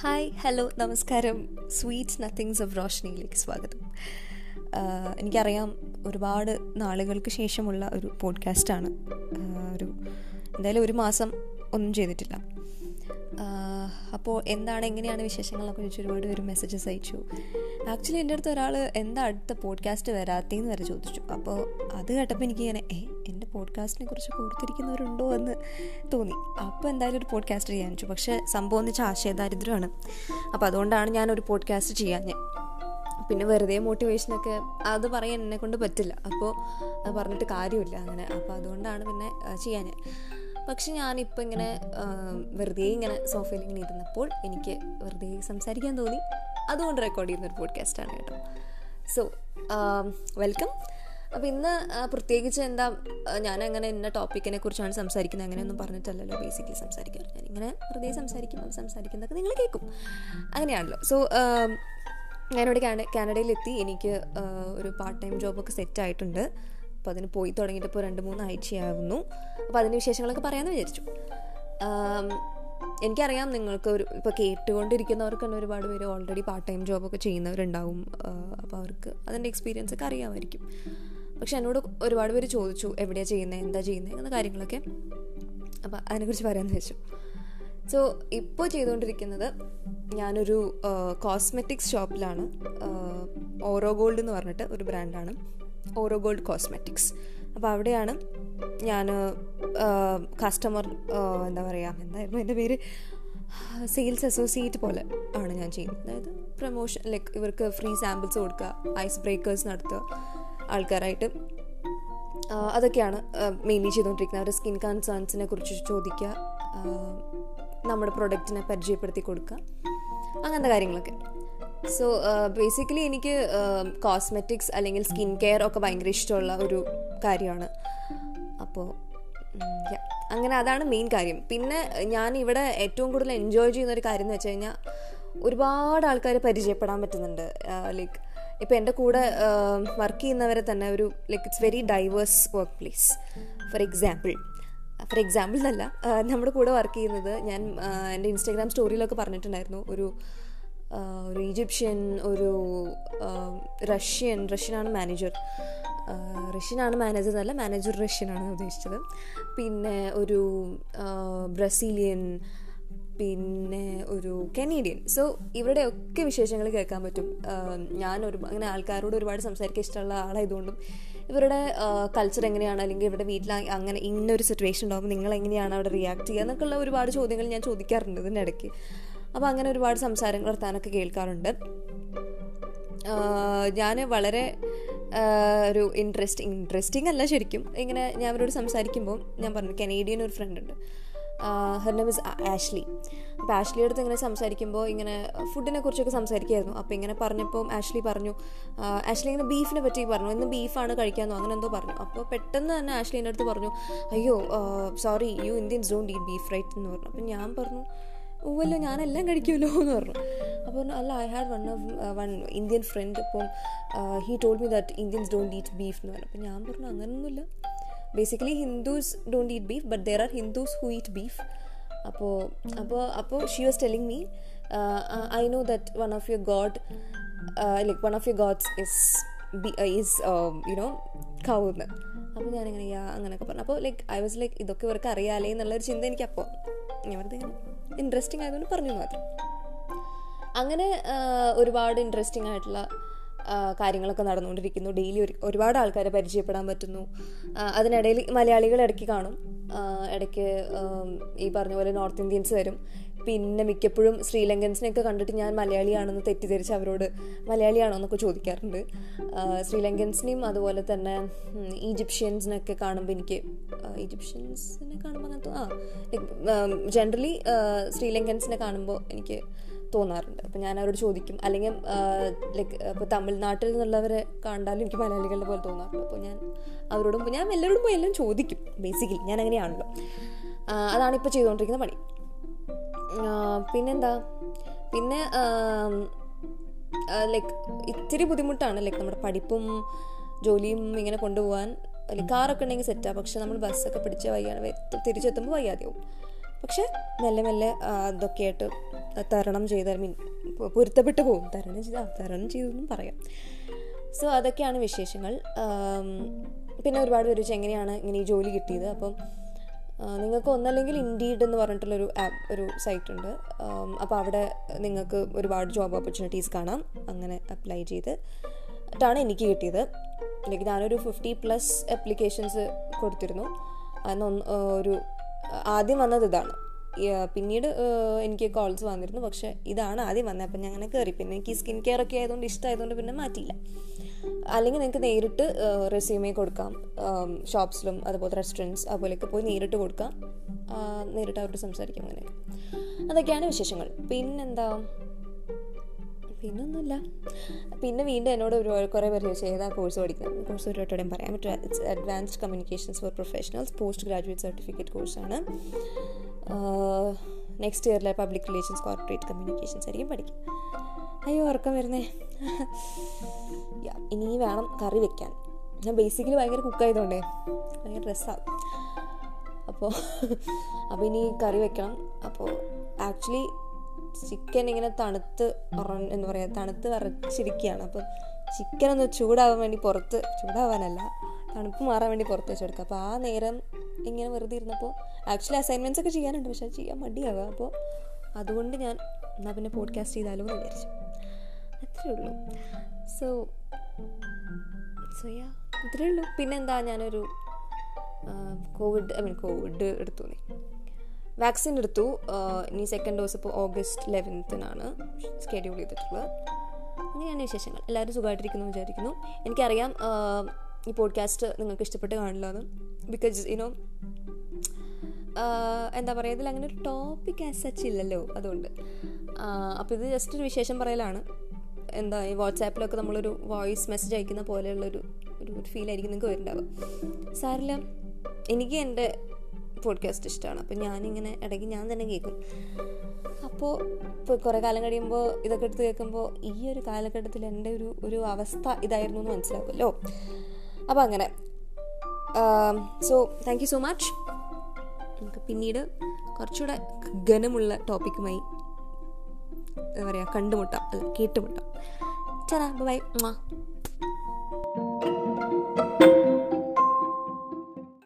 Hi hello നമസ്കാരം. Sweets nothings of റോഷനിയിലേക്ക് സ്വാഗതം. എനിക്കറിയാം ഒരുപാട് നാളുകൾക്ക് ശേഷമുള്ള ഒരു പോഡ്കാസ്റ്റാണ് ഒരു എന്തായാലും ഒരു മാസം ഒന്നും ചെയ്തിട്ടില്ല. അപ്പോൾ എന്താണ് എങ്ങനെയാണ് വിശേഷങ്ങളൊക്കെ ചോദിച്ചു? ഒരുപാട് പേര് മെസ്സേജസ് അയച്ചു. ആക്ച്വലി എന്റെ അടുത്ത് ഒരാൾ എന്താ അടുത്ത പോഡ്കാസ്റ്റ് വരാത്തേന്ന് വരെ ചോദിച്ചു. അപ്പോൾ അത് കേട്ടപ്പോൾ എനിക്ക് ഇങ്ങനെ ഏ എന്റെ പോഡ്കാസ്റ്റിനെ കുറിച്ച് കൂർത്തിരിക്കുന്നവരുണ്ടോ എന്ന് തോന്നി. അപ്പോൾ എന്തായാലും ഒരു പോഡ്കാസ്റ്റ് ചെയ്യാൻ വെച്ചു. പക്ഷേ സംഭവം എന്ന് വെച്ചാൽ ആശയദാരിദ്ര്യമാണ് അപ്പോൾ അതുകൊണ്ടാണ് ഞാൻ ഒരു പോഡ്കാസ്റ്റ് ചെയ്യാൻ പിന്നെ വെറുതെ മോട്ടിവേഷനൊക്കെ അത് പറയാൻ എന്നെ കൊണ്ട് പറ്റില്ല. അപ്പോൾ അത് പറഞ്ഞിട്ട് കാര്യമില്ല അങ്ങനെ. അപ്പോൾ അതുകൊണ്ടാണ് പിന്നെ ചെയ്യാൻ പക്ഷെ ഞാനിപ്പോൾ ഇങ്ങനെ വെറുതെ ഇങ്ങനെ സോഫയിൽ ഇങ്ങനെ ഇരുന്നപ്പോൾ എനിക്ക് വെറുതെ സംസാരിക്കാൻ തോന്നി. അതുകൊണ്ട് റെക്കോർഡ് ചെയ്യുന്ന ഒരു പോഡ്കാസ്റ്റാണ് കേട്ടോ. സോ വെൽക്കം അപ്പോൾ ഇന്ന് പ്രത്യേകിച്ച് എന്താ ഞാൻ അങ്ങനെ ഇന്ന ടോപ്പിക്കിനെ കുറിച്ചാണ് സംസാരിക്കുന്നത് അങ്ങനെയൊന്നും പറഞ്ഞിട്ടല്ലല്ലോ ബേസിക്കലി സംസാരിക്കാറ് ഞാൻ ഇങ്ങനെ വെറുതെ സംസാരിക്കും അത് സംസാരിക്കുന്നതൊക്കെ നിങ്ങൾ കേൾക്കും. അങ്ങനെയാണല്ലോ. സോ ഞാനിവിടെ കാന കാനഡയിലെത്തി. എനിക്ക് ഒരു പാർട്ട് ടൈം ജോബൊക്കെ സെറ്റ് ആയിട്ടുണ്ട്. അപ്പോൾ അതിന് പോയി തുടങ്ങിയിട്ട് ഇപ്പോൾ രണ്ട് മൂന്ന് ആഴ്ചയാകുന്നു അപ്പോൾ അതിന്റെ വിശേഷങ്ങളൊക്കെ പറയാമെന്ന് വിചാരിച്ചു. ആം, എനിക്കറിയാം നിങ്ങൾക്ക് ഒരു ഇപ്പോൾ കേട്ടുകൊണ്ടിരിക്കുന്നവർക്ക് തന്നെ ഒരുപാട് പേര് ഓൾറെഡി പാർട്ട് ടൈം ജോബൊക്കെ ചെയ്യുന്നവരുണ്ടാവും അപ്പോൾ അവർക്ക് അതിന്റെ എക്സ്പീരിയൻസ് ഒക്കെ അറിയാമായിരിക്കും. പക്ഷെ എന്നോട് ഒരുപാട് പേര് ചോദിച്ചു എവിടെയാണ് ചെയ്യുന്നത് എന്താ ചെയ്യുന്നത് എന്ന കാര്യങ്ങളൊക്കെ. അപ്പോൾ അതിനെക്കുറിച്ച് പറയാമെന്ന് വെച്ചു. സോ ഇപ്പോൾ ചെയ്തുകൊണ്ടിരിക്കുന്നത് ഞാനൊരു കോസ്മെറ്റിക്സ് ഷോപ്പിലാണ് ഓറോ ഗോൾഡ് എന്ന് പറഞ്ഞിട്ട് ഒരു ബ്രാൻഡാണ് ഓറോ ഗോൾഡ് കോസ്മെറ്റിക്സ് അപ്പോൾ അവിടെയാണ് ഞാൻ കസ്റ്റമർ എന്താ പറയുക എന്തായിരുന്നു എന്റെ പേര്? സെയിൽസ് അസോസിയേറ്റ് പോലെ ആണ് ഞാൻ ചെയ്യുന്നത്. അതായത് പ്രൊമോഷൻ ലൈക്ക് ഇവർക്ക് ഫ്രീ സാമ്പിൾസ് കൊടുക്കുക ഐസ് ബ്രേക്കേഴ്സ് നടത്തുക ആൾക്കാരായിട്ട്. അതൊക്കെയാണ് മെയിൻലി ചെയ്തുകൊണ്ടിരിക്കുന്നത്. അവരുടെ സ്കിൻ കൺസേൺസിനെ കുറിച്ച് ചോദിക്കുക നമ്മുടെ പ്രൊഡക്റ്റിനെ പരിചയപ്പെടുത്തി കൊടുക്കുക അങ്ങനത്തെ കാര്യങ്ങളൊക്കെ. സോ ബേസിക്കലി എനിക്ക് കോസ്മെറ്റിക്സ് അല്ലെങ്കിൽ സ്കിൻ കെയർ ഒക്കെ ഭയങ്കര ഇഷ്ടമുള്ള ഒരു കാര്യമാണ്. അപ്പോൾ അങ്ങനെ അതാണ് മെയിൻ കാര്യം. പിന്നെ ഞാൻ ഇവിടെ ഏറ്റവും കൂടുതൽ എൻജോയ് ചെയ്യുന്ന ഒരു കാര്യം എന്ന് വെച്ച് കഴിഞ്ഞാൽ ഒരുപാട് ആൾക്കാരെ പരിചയപ്പെടാൻ പറ്റുന്നുണ്ട്. ലൈക്ക് ഇപ്പോൾ എന്റെ കൂടെ വർക്ക് ചെയ്യുന്നവരെ തന്നെ ഒരു like it's very diverse work place for example for example എന്നല്ല നമ്മുടെ കൂടെ വർക്ക് ചെയ്യുന്നത് ഞാൻ എന്റെ ഇൻസ്റ്റാഗ്രാം സ്റ്റോറിയിലൊക്കെ പറഞ്ഞിട്ടുണ്ടായിരുന്നു. ഒരു ഒരു ഈജിപ്ഷ്യൻ ഒരു റഷ്യൻ റഷ്യനാണ് മാനേജർ. റഷ്യനാണ് മാനേജർ എന്നല്ല മാനേജർ റഷ്യനാണ് ഉദ്ദേശിച്ചത്. പിന്നെ ഒരു ബ്രസീലിയൻ പിന്നെ ഒരു കനേഡിയൻ. സോ ഇവരുടെയൊക്കെ വിശേഷങ്ങൾ കേൾക്കാൻ പറ്റും. ഞാൻ ഒരു അങ്ങനെ ആൾക്കാരോട് ഒരുപാട് സംസാരിക്കാൻ ഇഷ്ടമുള്ള ആളായതുകൊണ്ടും ഇവരുടെ കൾച്ചർ എങ്ങനെയാണ്? അല്ലെങ്കിൽ ഇവരുടെ വീട്ടിൽ അങ്ങനെ ഇന്നൊരു സിറ്റുവേഷൻ ഉണ്ടാകുമ്പോൾ നിങ്ങൾ എങ്ങനെയാണ് അവിടെ റിയാക്ട് ചെയ്യുക? എന്നൊക്കെയുള്ള ഒരുപാട് ചോദ്യങ്ങൾ ഞാൻ ചോദിക്കാറുണ്ട് ഇതിന്റെ ഇടയ്ക്ക് അപ്പോൾ അങ്ങനെ ഒരുപാട് സംസാരങ്ങൾ വർത്താനൊക്കെ കേൾക്കാറുണ്ട്. ഞാൻ വളരെ ഒരു ഇൻട്രസ്റ്റിംഗ് ഇൻട്രസ്റ്റിംഗ് അല്ല ശരിക്കും. ഇങ്ങനെ ഞാൻ അവരോട് സംസാരിക്കുമ്പോൾ ഞാൻ പറഞ്ഞു കനേഡിയൻ ഒരു ഫ്രണ്ട് ഉണ്ട്. ഹെർ നെയിം ഇസ് ആഷ്ലി അപ്പോൾ ആഷ്ലിയുടെ അടുത്ത് ഇങ്ങനെ സംസാരിക്കുമ്പോൾ ഇങ്ങനെ ഫുഡിനെ കുറിച്ചൊക്കെ സംസാരിക്കുമായിരുന്നു അപ്പോൾ ഇങ്ങനെ പറഞ്ഞപ്പോൾ ആഷ്ലി പറഞ്ഞു ആഷ്ലി ഇങ്ങനെ ബീഫിനെ പറ്റി പറഞ്ഞു. ഇന്ന് ബീഫാണ് കഴിക്കാമെന്നോ അങ്ങനെ എന്തോ പറഞ്ഞു. അപ്പോൾ പെട്ടെന്ന് തന്നെ ആഷ്ലി എന്റെ അടുത്ത് പറഞ്ഞു അയ്യോ sorry you Indians don't eat beef right എന്ന് പറഞ്ഞു. അപ്പോൾ ഞാൻ പറഞ്ഞു ഓവല്ലോ ഞാനെല്ലാം കഴിക്കുമല്ലോ എന്ന് പറഞ്ഞു. അപ്പോൾ പറഞ്ഞു അല്ല I had one of one Indian friend ഇപ്പം he told me that Indians don't eat beef എന്ന് പറഞ്ഞു. അപ്പോൾ ഞാൻ പറഞ്ഞു അങ്ങനെയൊന്നുമില്ല basically Hindus don't eat beef but there are Hindus who eat beef അപ്പോൾ അപ്പോൾ അപ്പോൾ she was telling me I know that one of your god like one of your gods is is you know കൗന്ന് അപ്പോൾ ഞാനിങ്ങനെ അങ്ങനെയൊക്കെ പറഞ്ഞു. അപ്പോൾ like I was like ഇതൊക്കെ ഇവർക്ക് അറിയാലേ എന്നുള്ളൊരു ചിന്ത എനിക്കപ്പോൾ ഞാൻ വെറുതെ ഇങ്ങനെ ഇൻട്രസ്റ്റിംഗ് ആയതുകൊണ്ട് പറഞ്ഞു മാത്രം. അങ്ങനെ ഒരുപാട് ഇൻട്രസ്റ്റിംഗ് ആയിട്ടുള്ള കാര്യങ്ങളൊക്കെ നടന്നുകൊണ്ടിരിക്കുന്നു. ഡെയിലി ഒരു ഒരുപാട് ആൾക്കാരെ പരിചയപ്പെടാൻ പറ്റുന്നു. അതിനിടയിൽ മലയാളികൾ ഇടയ്ക്ക് കാണും. ഇടയ്ക്ക് ഈ പറഞ്ഞ പോലെ നോർത്ത് ഇന്ത്യൻസ് വരും. പിന്നെ മിക്കപ്പോഴും ശ്രീലങ്കൻസിനെയൊക്കെ കണ്ടിട്ട് ഞാൻ മലയാളിയാണെന്ന് തെറ്റിദ്ധരിച്ച് അവരോട് മലയാളിയാണോ എന്നൊക്കെ ചോദിക്കാറുണ്ട് ശ്രീലങ്കൻസിനെയും അതുപോലെ തന്നെ ഈജിപ്ഷ്യൻസിനൊക്കെ കാണുമ്പോൾ എനിക്ക് ഈജിപ്ഷ്യൻസിനെ കാണുമ്പോൾ അങ്ങനെ ആ ജനറലി ശ്രീലങ്കൻസിനെ കാണുമ്പോൾ എനിക്ക് തോന്നാറുണ്ട്. അപ്പം ഞാൻ അവരോട് ചോദിക്കും. അല്ലെങ്കിൽ ലൈക്ക് ഇപ്പോൾ തമിഴ്നാട്ടിൽ നിന്നുള്ളവരെ കണ്ടാലും എനിക്ക് മലയാളികളുടെ പോലെ തോന്നാറുണ്ട്. അപ്പോൾ ഞാൻ അവരോടും ഞാൻ എല്ലാവരോടും പോയി എല്ലാം ചോദിക്കും. ബേസിക്കലി ഞാൻ അങ്ങനെയാണല്ലോ. അതാണ് ഇപ്പോൾ ചെയ്തുകൊണ്ടിരിക്കുന്ന പണി. പിന്നെന്താ? പിന്നെ ലൈക്ക് ഇത്തിരി ബുദ്ധിമുട്ടാണ് ലൈക്ക് നമ്മുടെ പഠിപ്പും ജോലിയും ഇങ്ങനെ കൊണ്ടുപോകാൻ ലൈക്ക് കാറൊക്കെ ഉണ്ടെങ്കിൽ സെറ്റാണ് പക്ഷെ നമ്മൾ ബസ്സൊക്കെ പിടിച്ച് വയ്യാണ് തിരിച്ചെത്തുമ്പോൾ വയ്യാതെയാവും. പക്ഷെ മെല്ലെ മെല്ലെ ഇതൊക്കെ ആയിട്ട് തരണം ചെയ്ത് മീൻ പൊരുത്തപ്പെട്ടു പോകും. തരണം ചെയ്ത് തരണം ചെയ്തെന്നും പറയാം. സോ അതൊക്കെയാണ് വിശേഷങ്ങൾ. പിന്നെ ഒരുപാട് പേര് വെച്ച് എങ്ങനെയാണ് ഇങ്ങനെ ഈ ജോലി കിട്ടിയത്? അപ്പം നിങ്ങൾക്ക് ഒന്നല്ലെങ്കിൽ ഇൻഡീഡ് എന്ന് പറഞ്ഞിട്ടുള്ളൊരു ആപ്പ് ഒരു സൈറ്റ് ഉണ്ട്. അപ്പോൾ അവിടെ നിങ്ങൾക്ക് ഒരുപാട് ജോബ് ഓപ്പർച്യൂണിറ്റീസ് കാണാം. അങ്ങനെ അപ്ലൈ ചെയ്ത് ട്ടാണ് എനിക്ക് കിട്ടിയത്. ലൈക്ക് ഞാനൊരു ഫിഫ്റ്റി പ്ലസ് അപ്ലിക്കേഷൻസ് കൊടുത്തിരുന്നു. അന്ന് ഒരു ആദ്യം വന്നത് ഇതാണ്. പിന്നീട് എനിക്ക് കോൾസ് വന്നിരുന്നു. പക്ഷേ ഇതാണ് ആദ്യം വന്നത്. അപ്പം ഞാൻ അങ്ങനെ കയറി പിന്നെ എനിക്ക് സ്കിൻ കെയർ ഒക്കെ ആയതുകൊണ്ട് ഇഷ്ടമായതുകൊണ്ട് പിന്നെ മാറ്റിയില്ല. അല്ലെങ്കിൽ നിങ്ങൾക്ക് നേരിട്ട് റെസ്യൂമേ കൊടുക്കാം. ഷോപ്സിലും അതുപോലെ റെസ്റ്റോറന്റ്സ് അതുപോലെയൊക്കെ പോയി നേരിട്ട് കൊടുക്കാം. നേരിട്ട് അവരോട് സംസാരിക്കാം അങ്ങനെ. അതൊക്കെയാണ് വിശേഷങ്ങൾ. പിന്നെന്താ? പിന്നൊന്നുമില്ല. പിന്നെ വീണ്ടും എന്നോട് ഒരു കുറേ പേര് ചോദിച്ചു ഏതാ കോഴ്സ് പഠിക്കുന്നത്? കോഴ്സ് ഒരു പറയാൻ പറ്റും it's advanced communications for professionals post graduate certificate കോഴ്സാണ് നെക്സ്റ്റ് ഇയറിലെ പബ്ലിക് റിലേഷൻസ് കോർപ്പറേറ്റ് കമ്മ്യൂണിക്കേഷൻസ് ആയിരിക്കും പഠിക്കും അയ്യോ ഉറക്കം വരുന്നേ. ഇനി വേണം കറി വെക്കാൻ. ഞാൻ ബേസിക്കലി ഭയങ്കര കുക്കായതുകൊണ്ടേ ഭയങ്കര രസമാണ് അപ്പോൾ അപ്പോൾ ഇനി കറി വെക്കണം. അപ്പോൾ ആക്ച്വലി ചിക്കൻ ഇങ്ങനെ തണുത്ത് എന്ന് പറയുക തണുത്ത് വരച്ചിരിക്കുകയാണ് അപ്പം ചിക്കൻ ഒന്ന് ചൂടാവാൻ വേണ്ടി പുറത്ത് ചൂടാവാനല്ല തണുപ്പ് മാറാൻ വേണ്ടി പുറത്ത് വെച്ചെടുക്കുക അപ്പോൾ ആ നേരം ഇങ്ങനെ വെറുതെ ഇരുന്നപ്പോൾ ആക്ച്വലി അസൈൻമെന്റ്സ് ഒക്കെ ചെയ്യാനുണ്ട് പക്ഷെ ചെയ്യാൻ മടിയാവുക അപ്പോൾ അതുകൊണ്ട് ഞാൻ എന്നാൽ പിന്നെ പോഡ്കാസ്റ്റ് ചെയ്താലോ എന്ന് വിചാരിച്ചു. അത്രേ ഉള്ളൂ. സോ സോ യാ ഇത്രേ ഉള്ളൂ. പിന്നെന്താ ഞാനൊരു കോവിഡ് ഐ മീൻ കോവിഡ് എടുത്തു വാക്സിൻ എടുത്തു. ഇനി സെക്കൻഡ് ഡോസ് ഇപ്പോൾ ഓഗസ്റ്റ് ലെവൻത്തിനാണ് സ്കെഡ്യൂൾ ചെയ്തിട്ടുള്ളത്. അങ്ങനെയാണ് വിശേഷങ്ങൾ? എല്ലാവരും സുഖമായിട്ടിരിക്കുന്നു വിചാരിക്കുന്നു. എനിക്കറിയാം ഈ പോഡ്കാസ്റ്റ് നിങ്ങൾക്ക് ഇഷ്ടപ്പെട്ട് കാണില്ല എന്ന് ബിക്കോസ് യുനോ എന്താ പറയുക ഇതിൽ അങ്ങനെ ഒരു ടോപ്പിക് ആസ് സച്ച് ഇല്ലല്ലോ അതുകൊണ്ട്. അപ്പോൾ ഇത് ജസ്റ്റ് ഒരു വിശേഷം പറയലാണ്. എന്താ ഈ വാട്സാപ്പിലൊക്കെ നമ്മളൊരു വോയിസ് മെസ്സേജ് അയക്കുന്ന പോലെയുള്ളൊരു ഒരു ഫീൽ ആയിരിക്കും നിങ്ങൾക്ക് വരുന്നുണ്ടാവുക സാറില്ല എനിക്ക് എന്റെ പോഡ്കാസ്റ്റ് ഇഷ്ടമാണ് അപ്പോൾ ഞാനിങ്ങനെ ഇടയ്ക്ക് ഞാൻ തന്നെ കേൾക്കും അപ്പോൾ ഇപ്പോൾ കുറേ കാലം കഴിയുമ്പോൾ ഇതൊക്കെ എടുത്ത് കേൾക്കുമ്പോൾ ഈ ഒരു കാലഘട്ടത്തിൽ എന്റെ ഒരു ഒരു അവസ്ഥ ഇതായിരുന്നു എന്ന് മനസ്സിലാവുമല്ലോ. അപ്പോൾ അങ്ങനെ. So thank you so much നമുക്ക് പിന്നീട് കുറച്ചുകൂടെ ഘനമുള്ള ടോപ്പിക്കുമായി എന്താ പറയുക കണ്ടുമുട്ടാം അല്ല കേട്ടുമുട്ടാം. 再见，拜拜。么么